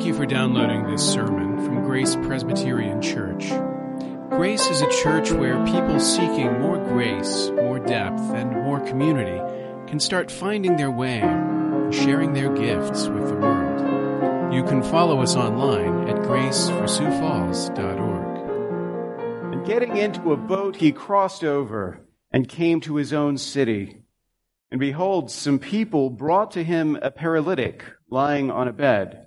Thank you for downloading this sermon from Grace Presbyterian Church. Grace is a church where people seeking more grace, more depth, and more community can start finding their way and sharing their gifts with the world. You can follow us online at graceforsiouxfalls.org. And getting into a boat, he crossed over and came to his own city. And behold, some people brought to him a paralytic lying on a bed.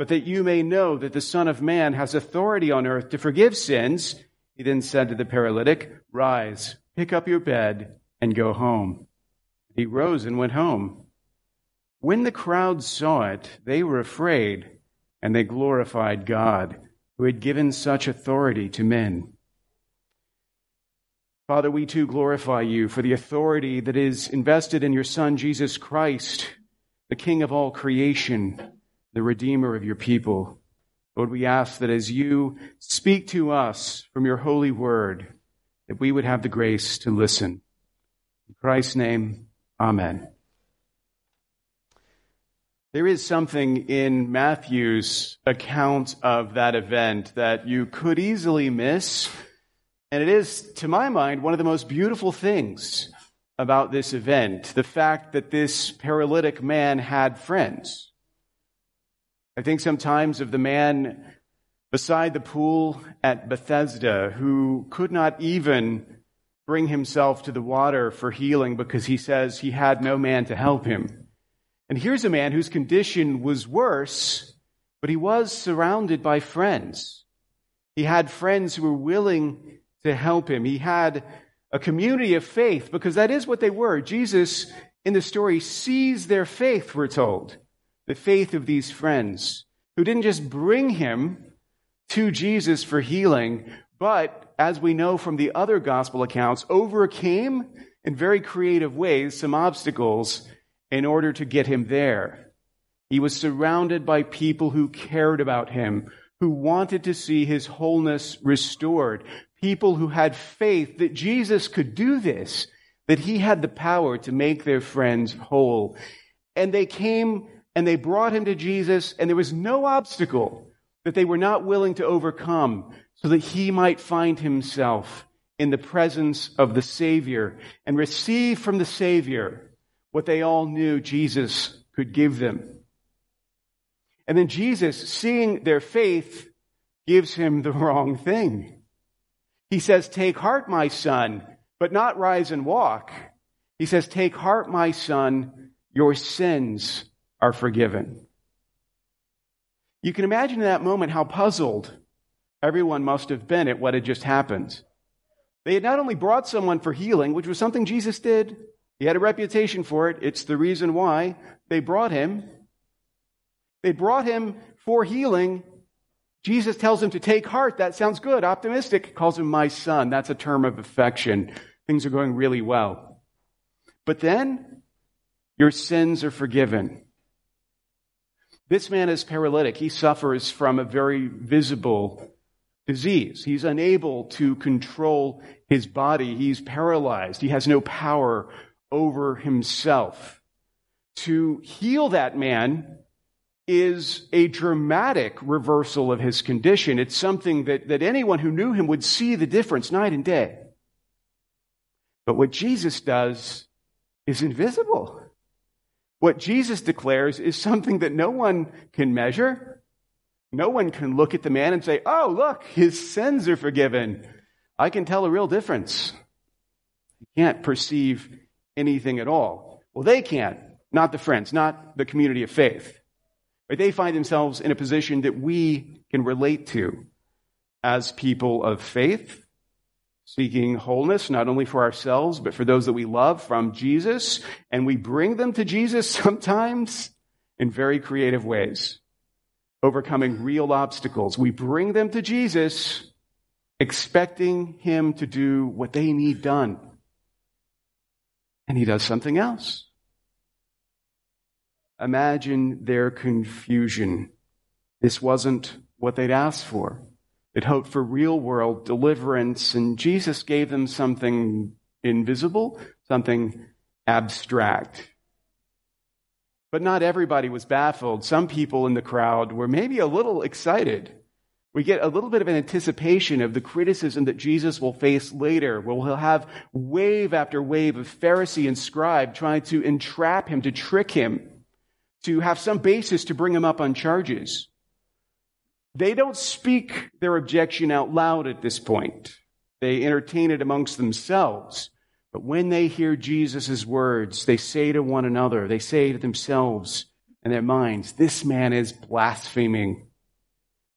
But that you may know that the Son of Man has authority on earth to forgive sins. He then said to the paralytic, Rise, pick up your bed, and go home. He rose and went home. When the crowd saw it, they were afraid, and they glorified God, who had given such authority to men. Father, we too glorify you for the authority that is invested in your Son, Jesus Christ, the King of all creation the Redeemer of your people. Lord, we ask that as you speak to us from your holy word, that we would have the grace to listen. In Christ's name, amen. There is something in Matthew's account of that event that you could easily miss. And it is, to my mind, one of the most beautiful things about this event the fact that this paralytic man had friends. I think sometimes of the man beside the pool at Bethesda who could not even bring himself to the water for healing because he says he had no man to help him. And here's a man whose condition was worse, but he was surrounded by friends. He had friends who were willing to help him. He had a community of faith because that is what they were. Jesus in the story sees their faith, we're told the faith of these friends who didn't just bring him to Jesus for healing, but as we know from the other gospel accounts, overcame in very creative ways some obstacles in order to get him there. He was surrounded by people who cared about him, who wanted to see his wholeness restored, people who had faith that Jesus could do this, that he had the power to make their friends whole. And they came and they brought him to Jesus, and there was no obstacle that they were not willing to overcome so that he might find himself in the presence of the Savior and receive from the Savior what they all knew Jesus could give them. And then Jesus, seeing their faith, gives him the wrong thing. He says, Take heart, my son, but not rise and walk. He says, Take heart, my son, your sins are forgiven. You can imagine in that moment how puzzled everyone must have been at what had just happened. They had not only brought someone for healing, which was something Jesus did, he had a reputation for it. It's the reason why they brought him. They brought him for healing. Jesus tells him to take heart. That sounds good, optimistic. Calls him my son. That's a term of affection. Things are going really well. But then, your sins are forgiven. This man is paralytic. He suffers from a very visible disease. He's unable to control his body. He's paralyzed. He has no power over himself. To heal that man is a dramatic reversal of his condition. It's something that, that anyone who knew him would see the difference night and day. But what Jesus does is invisible. What Jesus declares is something that no one can measure. No one can look at the man and say, oh, look, his sins are forgiven. I can tell a real difference. You can't perceive anything at all. Well, they can't, not the friends, not the community of faith. But they find themselves in a position that we can relate to as people of faith, seeking wholeness, not only for ourselves, but for those that we love from Jesus. And we bring them to Jesus sometimes in very creative ways, overcoming real obstacles. We bring them to Jesus expecting him to do what they need done. And he does something else. Imagine their confusion. This wasn't what they'd asked for. They'd hoped for real world deliverance, and Jesus gave them something invisible, something abstract. But not everybody was baffled. Some people in the crowd were maybe a little excited. We get a little bit of an anticipation of the criticism that Jesus will face later, where he'll have wave after wave of Pharisee and scribe trying to entrap him, to trick him, to have some basis to bring him up on charges. They don't speak their objection out loud at this point. They entertain it amongst themselves. But when they hear Jesus' words, they say to one another, they say to themselves in their minds, this man is blaspheming.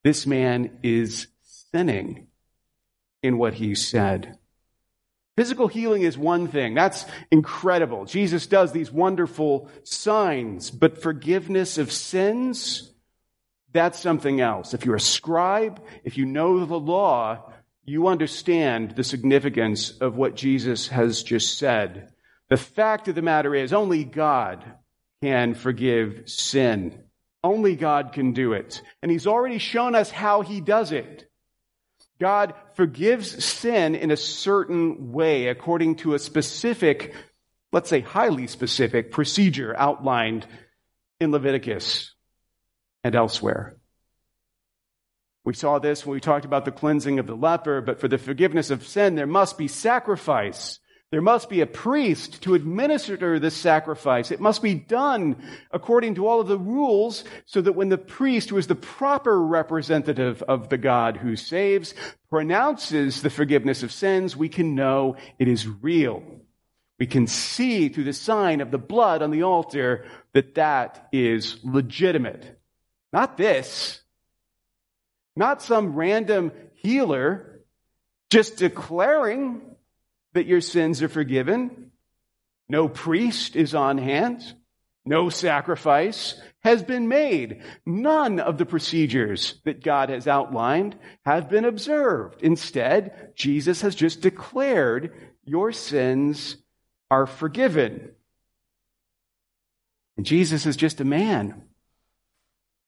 This man is sinning in what he said. Physical healing is one thing. That's incredible. Jesus does these wonderful signs, but forgiveness of sins, that's something else. If you're a scribe, if you know the law, you understand the significance of what Jesus has just said. The fact of the matter is, only God can forgive sin. Only God can do it. And He's already shown us how He does it. God forgives sin in a certain way according to a specific, let's say highly specific procedure outlined in Leviticus and elsewhere. We saw this when we talked about the cleansing of the leper, but for the forgiveness of sin, there must be sacrifice. There must be a priest to administer this sacrifice. It must be done according to all of the rules so that when the priest, who is the proper representative of the God who saves, pronounces the forgiveness of sins, we can know it is real. We can see through the sign of the blood on the altar that that is legitimate. Not this. Not some random healer just declaring that your sins are forgiven. No priest is on hand. No sacrifice has been made. None of the procedures that God has outlined have been observed. Instead, Jesus has just declared your sins are forgiven. And Jesus is just a man.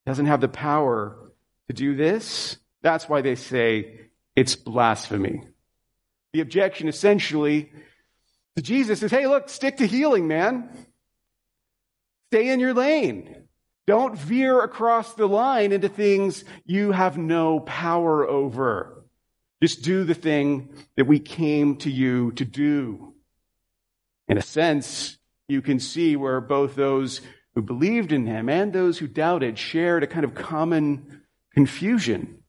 Doesn't have the power to do this. That's why they say it's blasphemy. The objection essentially to Jesus is hey, look, stick to healing, man. Stay in your lane. Don't veer across the line into things you have no power over. Just do the thing that we came to you to do. In a sense, you can see where both those who believed in him and those who doubted shared a kind of common confusion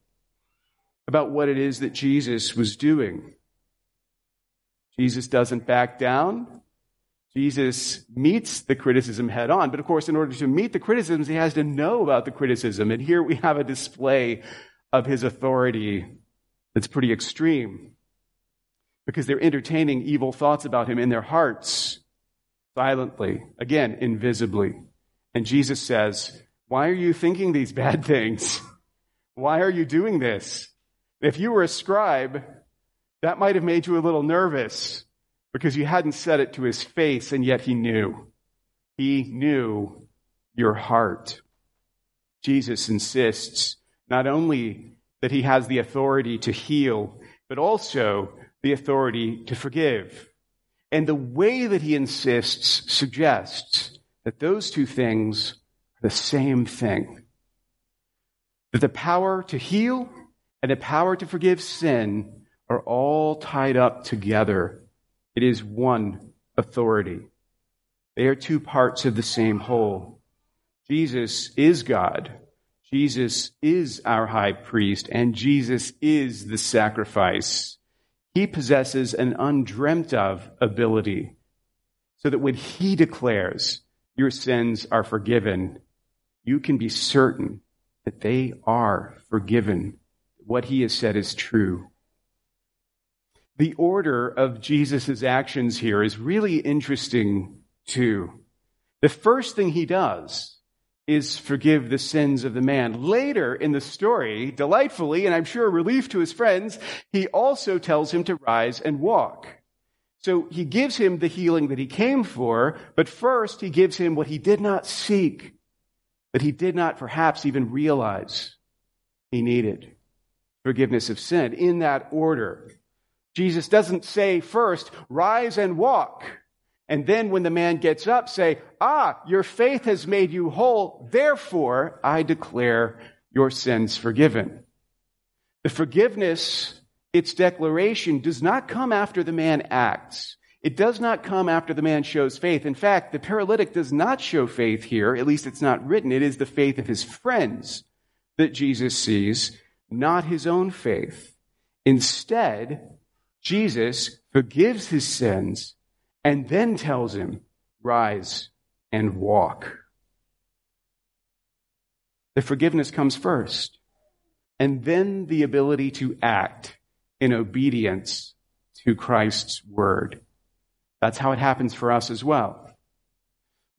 about what it is that Jesus was doing. Jesus doesn't back down. Jesus meets the criticism head on. But of course, in order to meet the criticisms, he has to know about the criticism. And here we have a display of his authority that's pretty extreme because they're entertaining evil thoughts about him in their hearts silently, again, invisibly. And Jesus says, Why are you thinking these bad things? Why are you doing this? If you were a scribe, that might have made you a little nervous because you hadn't said it to his face, and yet he knew. He knew your heart. Jesus insists not only that he has the authority to heal, but also the authority to forgive. And the way that he insists suggests that those two things are the same thing that the power to heal and the power to forgive sin are all tied up together. It is one authority. They are two parts of the same whole. Jesus is God. Jesus is our high priest, and Jesus is the sacrifice. He possesses an undreamt of ability so that when he declares your sins are forgiven, you can be certain that they are forgiven. What he has said is true. The order of Jesus' actions here is really interesting too. The first thing he does is forgive the sins of the man. Later in the story, delightfully, and I'm sure a relief to his friends, he also tells him to rise and walk. So he gives him the healing that he came for, but first he gives him what he did not seek, that he did not perhaps even realize he needed forgiveness of sin in that order. Jesus doesn't say first, rise and walk. And then when the man gets up, say, Ah, your faith has made you whole. Therefore, I declare your sins forgiven. The forgiveness, its declaration, does not come after the man acts. It does not come after the man shows faith. In fact, the paralytic does not show faith here. At least it's not written. It is the faith of his friends that Jesus sees, not his own faith. Instead, Jesus forgives his sins and then tells him, Rise and walk. The forgiveness comes first, and then the ability to act in obedience to Christ's word. That's how it happens for us as well.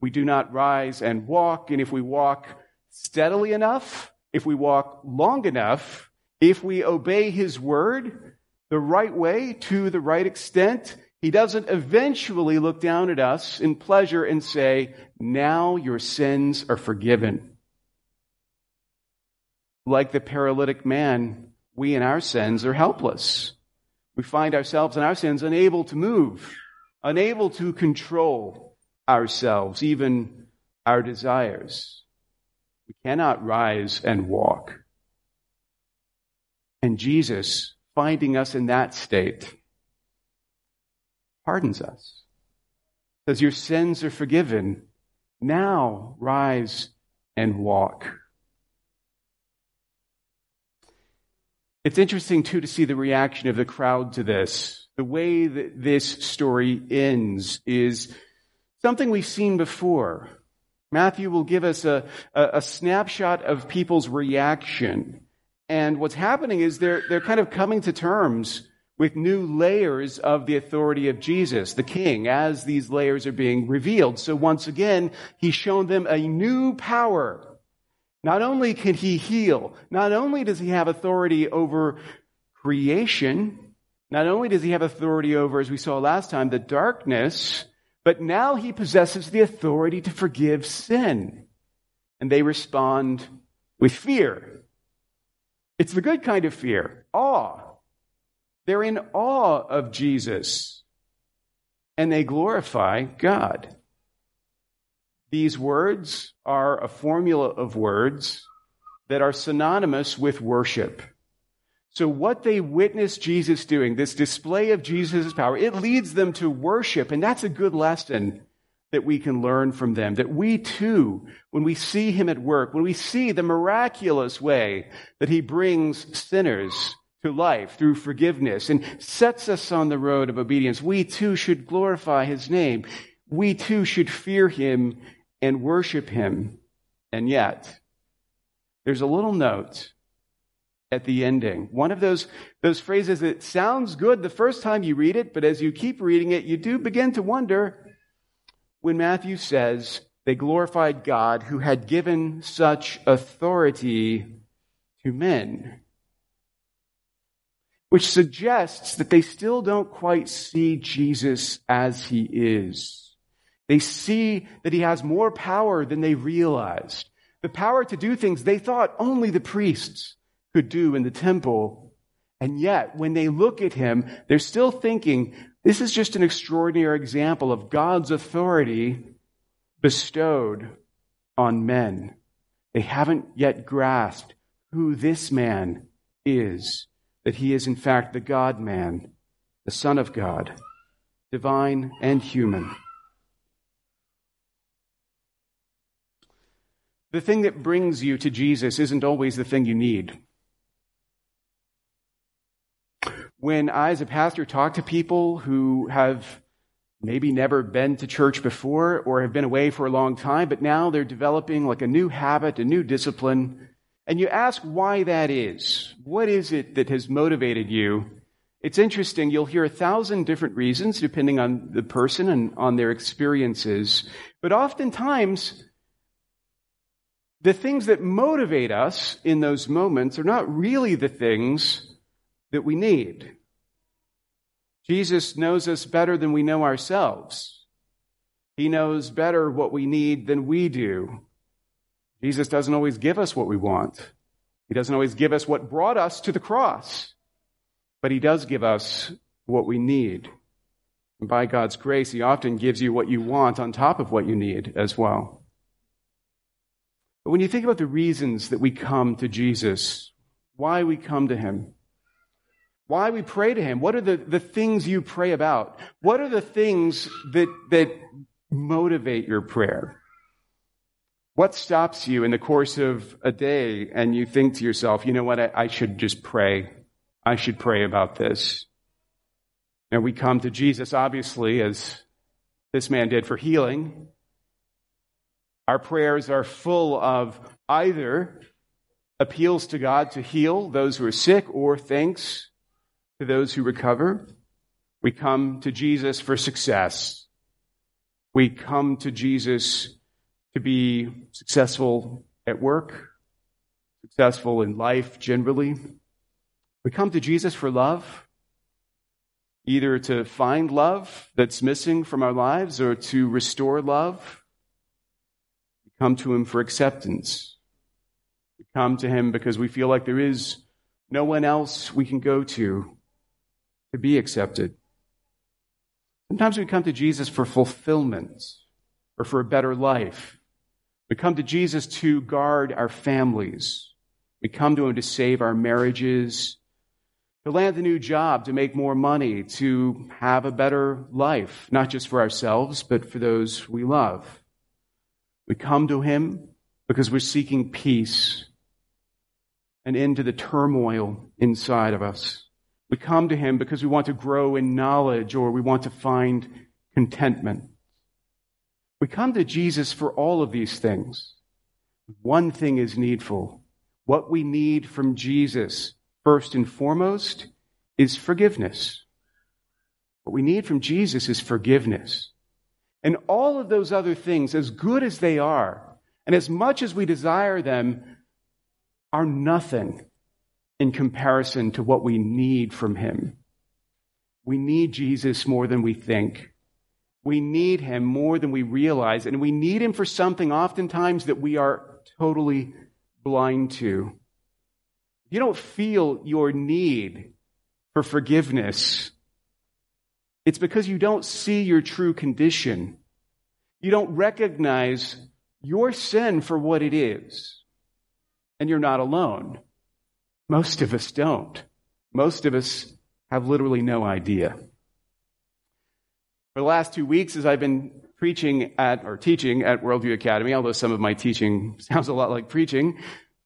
We do not rise and walk, and if we walk steadily enough, if we walk long enough, if we obey his word the right way to the right extent, he doesn't eventually look down at us in pleasure and say, Now your sins are forgiven. Like the paralytic man, we in our sins are helpless. We find ourselves in our sins unable to move, unable to control ourselves, even our desires. We cannot rise and walk. And Jesus, finding us in that state, pardons us. Says, Your sins are forgiven. Now rise and walk. It's interesting, too, to see the reaction of the crowd to this. The way that this story ends is something we've seen before. Matthew will give us a, a, a, snapshot of people's reaction. And what's happening is they're, they're kind of coming to terms with new layers of the authority of Jesus, the King, as these layers are being revealed. So once again, he's shown them a new power. Not only can he heal, not only does he have authority over creation, not only does he have authority over, as we saw last time, the darkness, but now he possesses the authority to forgive sin. And they respond with fear. It's the good kind of fear, awe. They're in awe of Jesus and they glorify God. These words are a formula of words that are synonymous with worship. So what they witness Jesus doing, this display of Jesus' power, it leads them to worship. And that's a good lesson that we can learn from them. That we too, when we see him at work, when we see the miraculous way that he brings sinners to life through forgiveness and sets us on the road of obedience. We too should glorify his name. We too should fear him and worship him. And yet, there's a little note at the ending. One of those, those phrases that sounds good the first time you read it, but as you keep reading it, you do begin to wonder when Matthew says, they glorified God who had given such authority to men which suggests that they still don't quite see Jesus as he is. They see that he has more power than they realized. The power to do things they thought only the priests could do in the temple. And yet, when they look at him, they're still thinking, this is just an extraordinary example of God's authority bestowed on men. They haven't yet grasped who this man is that he is in fact the God man, the Son of God, divine and human. The thing that brings you to Jesus isn't always the thing you need. When I, as a pastor, talk to people who have maybe never been to church before or have been away for a long time, but now they're developing like a new habit, a new discipline, and you ask why that is. What is it that has motivated you? It's interesting. You'll hear a thousand different reasons depending on the person and on their experiences. But oftentimes, the things that motivate us in those moments are not really the things that we need. Jesus knows us better than we know ourselves. He knows better what we need than we do. Jesus doesn't always give us what we want. He doesn't always give us what brought us to the cross, but He does give us what we need. And by God's grace, He often gives you what you want on top of what you need as well. But when you think about the reasons that we come to Jesus, why we come to Him, why we pray to Him, what are the, the things you pray about? What are the things that, that motivate your prayer? What stops you in the course of a day and you think to yourself, you know what, I, I should just pray. I should pray about this. And we come to Jesus, obviously, as this man did for healing. Our prayers are full of either appeals to God to heal those who are sick or thanks to those who recover. We come to Jesus for success. We come to Jesus to be successful at work, successful in life generally. We come to Jesus for love, either to find love that's missing from our lives or to restore love. Come to Him for acceptance. We come to Him because we feel like there is no one else we can go to to be accepted. Sometimes we come to Jesus for fulfillment or for a better life. We come to Jesus to guard our families. We come to Him to save our marriages, to land a new job, to make more money, to have a better life, not just for ourselves, but for those we love. We come to Him because we're seeking peace and into the turmoil inside of us. We come to Him because we want to grow in knowledge or we want to find contentment. We come to Jesus for all of these things. One thing is needful. What we need from Jesus, first and foremost, is forgiveness. What we need from Jesus is forgiveness. And all of those other things, as good as they are, and as much as we desire them, are nothing in comparison to what we need from Him. We need Jesus more than we think. We need him more than we realize, and we need him for something oftentimes that we are totally blind to. If you don't feel your need for forgiveness, it's because you don't see your true condition. You don't recognize your sin for what it is. And you're not alone. Most of us don't. Most of us have literally no idea. For the last two weeks, as I've been preaching at, or teaching at Worldview Academy, although some of my teaching sounds a lot like preaching,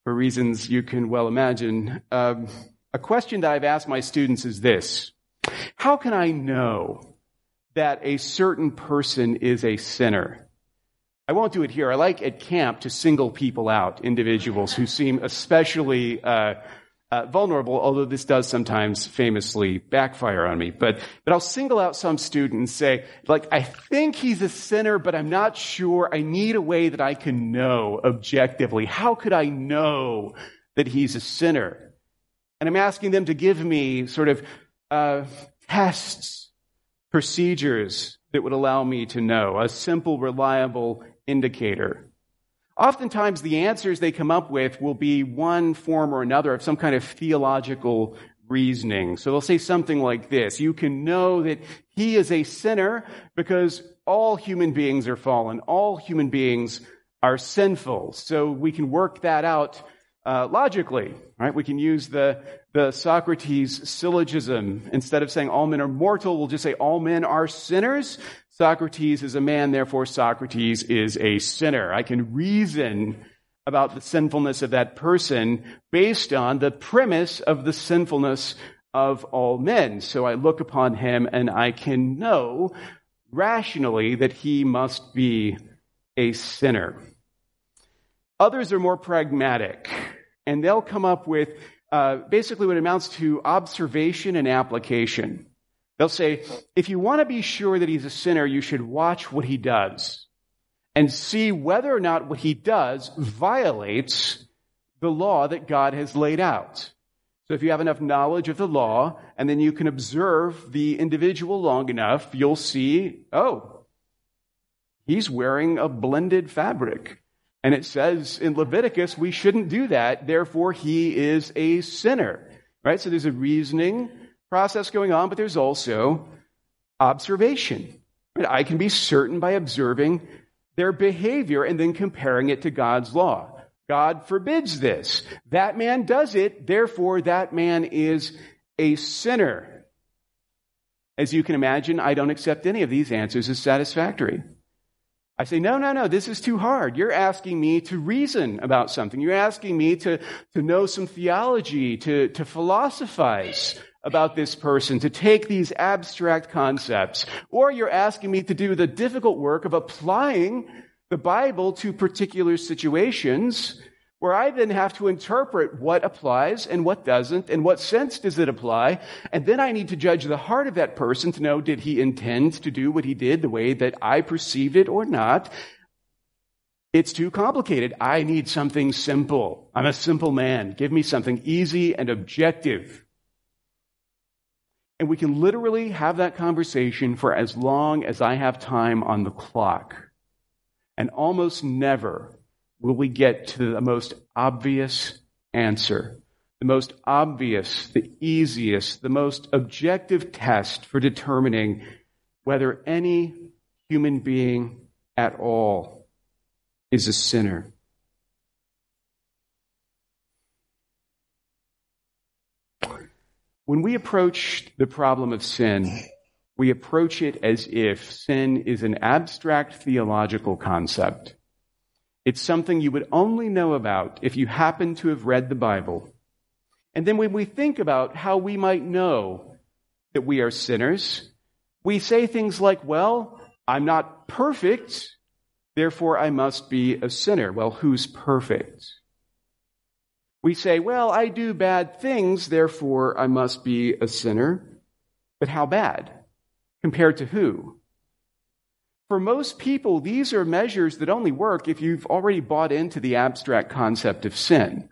for reasons you can well imagine, um, a question that I've asked my students is this How can I know that a certain person is a sinner? I won't do it here. I like at camp to single people out, individuals who seem especially uh, uh, vulnerable, although this does sometimes famously backfire on me. But, but I'll single out some student and say, like, I think he's a sinner, but I'm not sure. I need a way that I can know objectively. How could I know that he's a sinner? And I'm asking them to give me sort of uh, tests, procedures that would allow me to know, a simple, reliable indicator. Oftentimes, the answers they come up with will be one form or another of some kind of theological reasoning. So they'll say something like this You can know that he is a sinner because all human beings are fallen, all human beings are sinful. So we can work that out uh, logically, right? We can use the, the Socrates syllogism. Instead of saying all men are mortal, we'll just say all men are sinners. Socrates is a man, therefore Socrates is a sinner. I can reason about the sinfulness of that person based on the premise of the sinfulness of all men. So I look upon him and I can know rationally that he must be a sinner. Others are more pragmatic, and they'll come up with uh, basically what amounts to observation and application. They'll say, if you want to be sure that he's a sinner, you should watch what he does. and see whether or not what he does violates the law that God has laid out. So if you have enough knowledge of the law and then you can observe the individual long enough, you'll see, oh, he's wearing a blended fabric. And it says in Leviticus, we shouldn't do that. Therefore, he is a sinner. Right? So there's a reasoning process going on, but there's also observation. Right? I can be certain by observing their behavior and then comparing it to God's law. God forbids this. That man does it, therefore, that man is a sinner. As you can imagine, I don't accept any of these answers as satisfactory. I say, no, no, no, this is too hard. You're asking me to reason about something. You're asking me to, to know some theology, to, to philosophize about this person, to take these abstract concepts. Or you're asking me to do the difficult work of applying the Bible to particular situations where I then have to interpret what applies and what doesn't, and what sense does it apply. And then I need to judge the heart of that person to know did he intend to do what he did the way that I perceived it or not. It's too complicated. I need something simple. I'm a simple man. Give me something easy and objective. And we can literally have that conversation for as long as I have time on the clock. And almost never will we get to the most obvious answer, the most obvious, the easiest, the most objective test for determining whether any human being at all is a sinner. When we approach the problem of sin, we approach it as if sin is an abstract theological concept it's something you would only know about if you happen to have read the Bible. And then when we think about how we might know that we are sinners, we say things like, well, I'm not perfect, therefore I must be a sinner. Well, who's perfect? We say, well, I do bad things, therefore I must be a sinner. But how bad? Compared to who? For most people, these are measures that only work if you've already bought into the abstract concept of sin.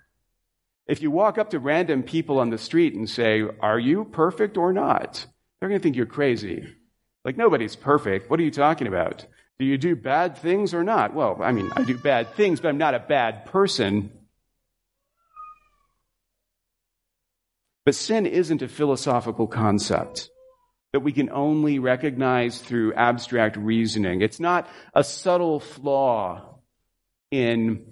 If you walk up to random people on the street and say, Are you perfect or not? They're going to think you're crazy. Like, nobody's perfect. What are you talking about? Do you do bad things or not? Well, I mean, I do bad things, but I'm not a bad person. But sin isn't a philosophical concept that we can only recognize through abstract reasoning. It's not a subtle flaw in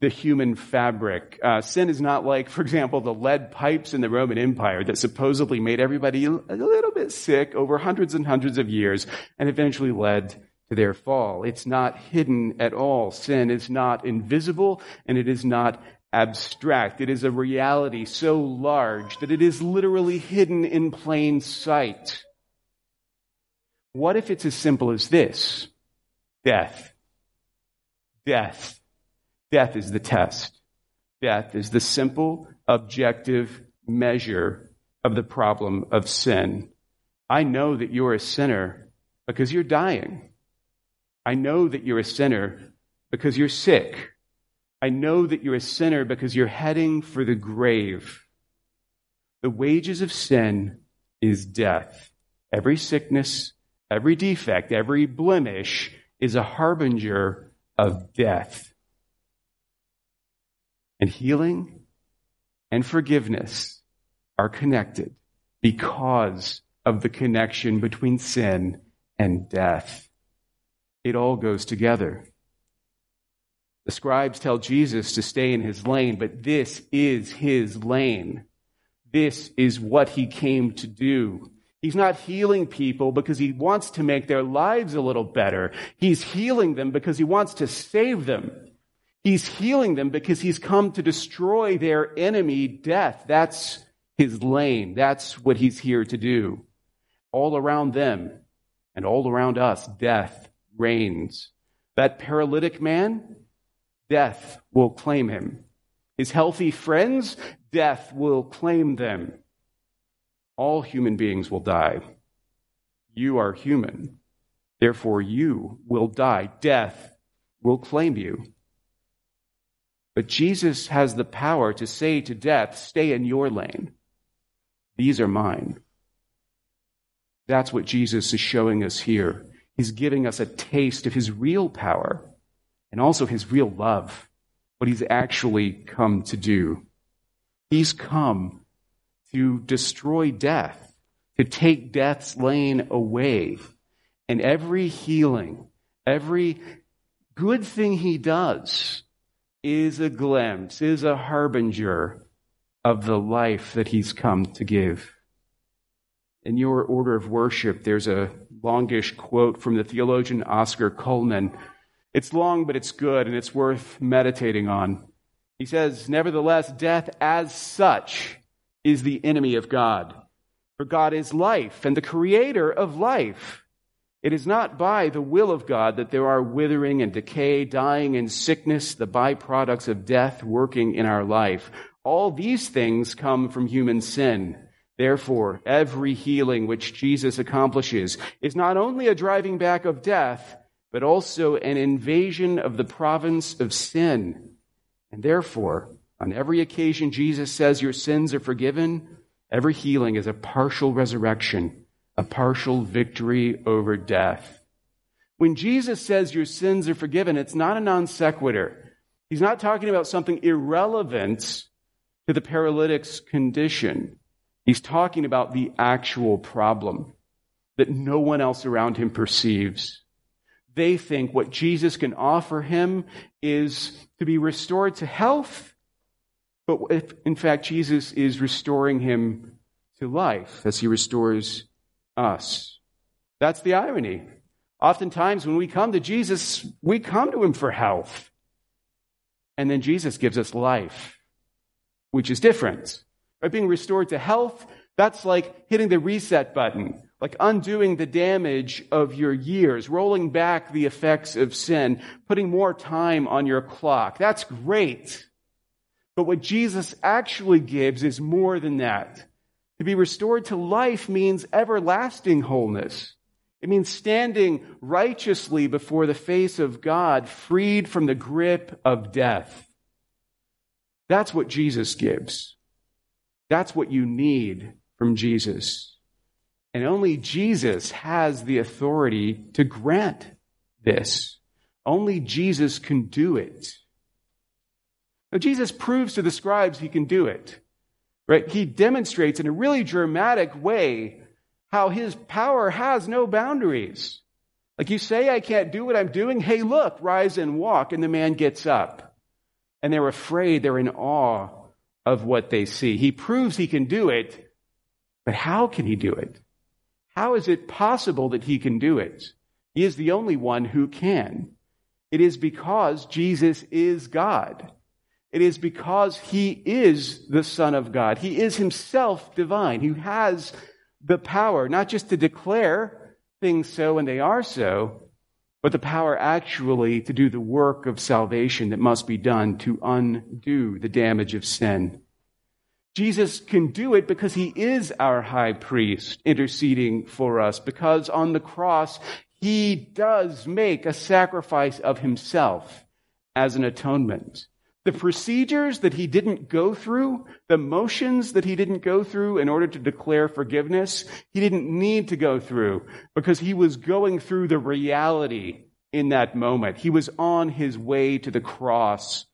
the human fabric. Uh, sin is not like, for example, the lead pipes in the Roman Empire that supposedly made everybody a little bit sick over hundreds and hundreds of years and eventually led to their fall. It's not hidden at all. Sin is not invisible and it is not abstract. It is a reality so large that it is literally hidden in plain sight. What if it's as simple as this? Death. Death. Death is the test. Death is the simple, objective measure of the problem of sin. I know that you're a sinner because you're dying. I know that you're a sinner because you're sick. I know that you're a sinner because you're heading for the grave. The wages of sin is death. Every sickness, Every defect, every blemish is a harbinger of death. And healing and forgiveness are connected because of the connection between sin and death. It all goes together. The scribes tell Jesus to stay in his lane, but this is his lane. This is what he came to do. He's not healing people because he wants to make their lives a little better. He's healing them because he wants to save them. He's healing them because he's come to destroy their enemy, death. That's his lane. That's what he's here to do. All around them and all around us, death reigns. That paralytic man, death will claim him. His healthy friends, death will claim them. All human beings will die. You are human. Therefore, you will die. Death will claim you. But Jesus has the power to say to death, Stay in your lane. These are mine. That's what Jesus is showing us here. He's giving us a taste of his real power and also his real love, what he's actually come to do. He's come to destroy death, to take death's lane away. And every healing, every good thing he does is a glimpse, is a harbinger of the life that he's come to give. In your order of worship, there's a longish quote from the theologian Oscar Cullmann. It's long, but it's good, and it's worth meditating on. He says, Nevertheless, death as such is the enemy of God. For God is life and the creator of life. It is not by the will of God that there are withering and decay, dying and sickness, the byproducts of death working in our life. All these things come from human sin. Therefore, every healing which Jesus accomplishes is not only a driving back of death, but also an invasion of the province of sin. And therefore, on every occasion Jesus says your sins are forgiven, every healing is a partial resurrection, a partial victory over death. When Jesus says your sins are forgiven, it's not a non sequitur. He's not talking about something irrelevant to the paralytic's condition. He's talking about the actual problem that no one else around him perceives. They think what Jesus can offer him is to be restored to health, but if, in fact, Jesus is restoring him to life as he restores us. That's the irony. Oftentimes, when we come to Jesus, we come to him for health. And then Jesus gives us life, which is different. By being restored to health, that's like hitting the reset button, like undoing the damage of your years, rolling back the effects of sin, putting more time on your clock. That's great. But what Jesus actually gives is more than that. To be restored to life means everlasting wholeness. It means standing righteously before the face of God, freed from the grip of death. That's what Jesus gives. That's what you need from Jesus. And only Jesus has the authority to grant this. Only Jesus can do it. Now, Jesus proves to the scribes he can do it. Right? He demonstrates in a really dramatic way how his power has no boundaries. Like you say, I can't do what I'm doing. Hey, look, rise and walk. And the man gets up. And they're afraid, they're in awe of what they see. He proves he can do it, but how can he do it? How is it possible that he can do it? He is the only one who can. It is because Jesus is God. It is because he is the Son of God. He is himself divine. He has the power not just to declare things so and they are so, but the power actually to do the work of salvation that must be done to undo the damage of sin. Jesus can do it because he is our high priest interceding for us, because on the cross, he does make a sacrifice of himself as an atonement. The procedures that he didn't go through, the motions that he didn't go through in order to declare forgiveness, he didn't need to go through because he was going through the reality in that moment. He was on his way to the cross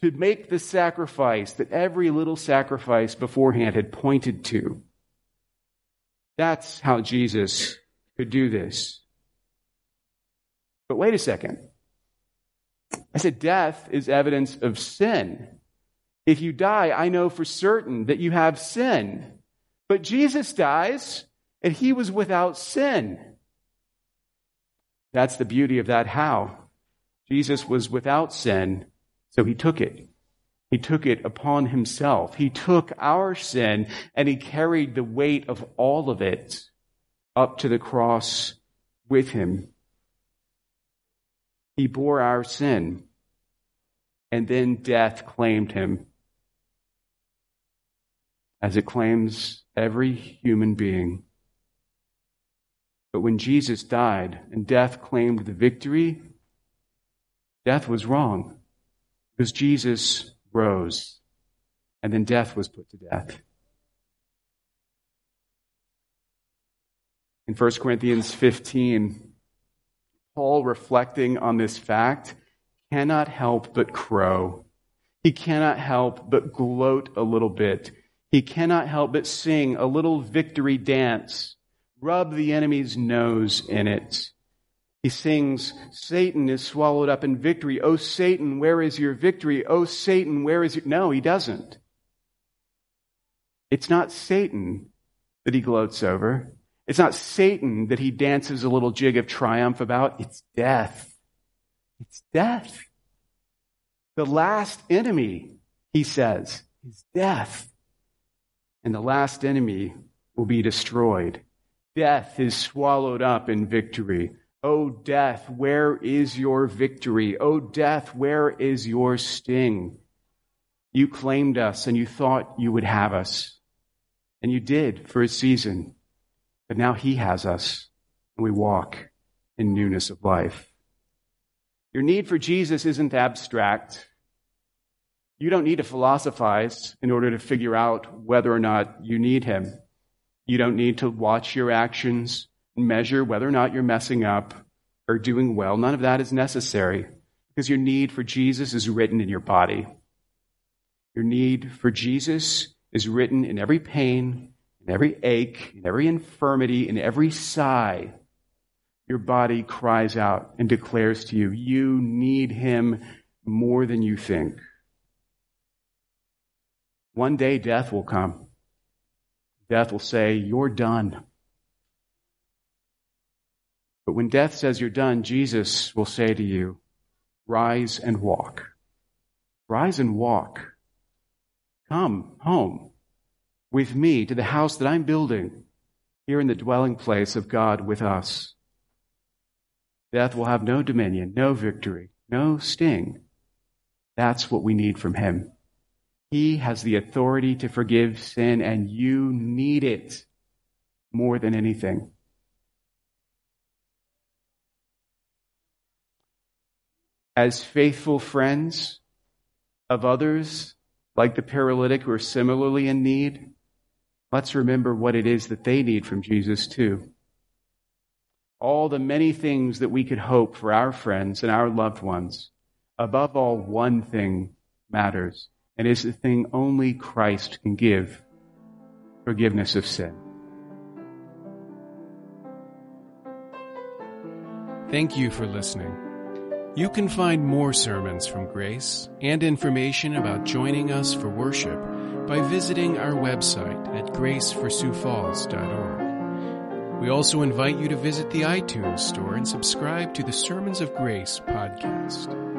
to make the sacrifice that every little sacrifice beforehand had pointed to. That's how Jesus could do this. But wait a second. I said, death is evidence of sin. If you die, I know for certain that you have sin. But Jesus dies, and he was without sin. That's the beauty of that how. Jesus was without sin, so he took it. He took it upon himself. He took our sin and he carried the weight of all of it up to the cross with him. He bore our sin, and then death claimed him, as it claims every human being. But when Jesus died and death claimed the victory, Death was wrong because Jesus rose and then death was put to death. In 1 Corinthians 15, Paul, reflecting on this fact, cannot help but crow. He cannot help but gloat a little bit. He cannot help but sing a little victory dance, rub the enemy's nose in it. He sings, Satan is swallowed up in victory. Oh, Satan, where is your victory? Oh, Satan, where is your. No, he doesn't. It's not Satan that he gloats over. It's not Satan that he dances a little jig of triumph about. It's death. It's death. The last enemy, he says, is death. And the last enemy will be destroyed. Death is swallowed up in victory. O death, where is your victory? O death, where is your sting? You claimed us and you thought you would have us. And you did for a season. But now He has us, and we walk in newness of life. Your need for Jesus isn't abstract. You don't need to philosophize in order to figure out whether or not you need Him. You don't need to watch your actions and measure whether or not you're messing up or doing well. None of that is necessary because your need for Jesus is written in your body. Your need for Jesus is written in every pain in every ache, in every infirmity, in every sigh, your body cries out and declares to you, you need him more than you think. One day death will come. Death will say, You're done. But when death says you're done, Jesus will say to you, Rise and walk. Rise and walk. Come home with me to the house that I'm building here in the dwelling place of God with us. Death will have no dominion, no victory, no sting. That's what we need from Him. He has the authority to forgive sin, and you need it more than anything. As faithful friends of others, like the paralytic who are similarly in need, let's remember what it is that they need from Jesus, too. All the many things that we could hope for our friends and our loved ones. Above all, one thing matters, and is the thing only Christ can give forgiveness of sin. Thank you for listening. You can find more sermons from Grace and information about joining us for worship by visiting our website at graceforsiouxfalls.org. We also invite you to visit the iTunes store and subscribe to the Sermons of Grace podcast.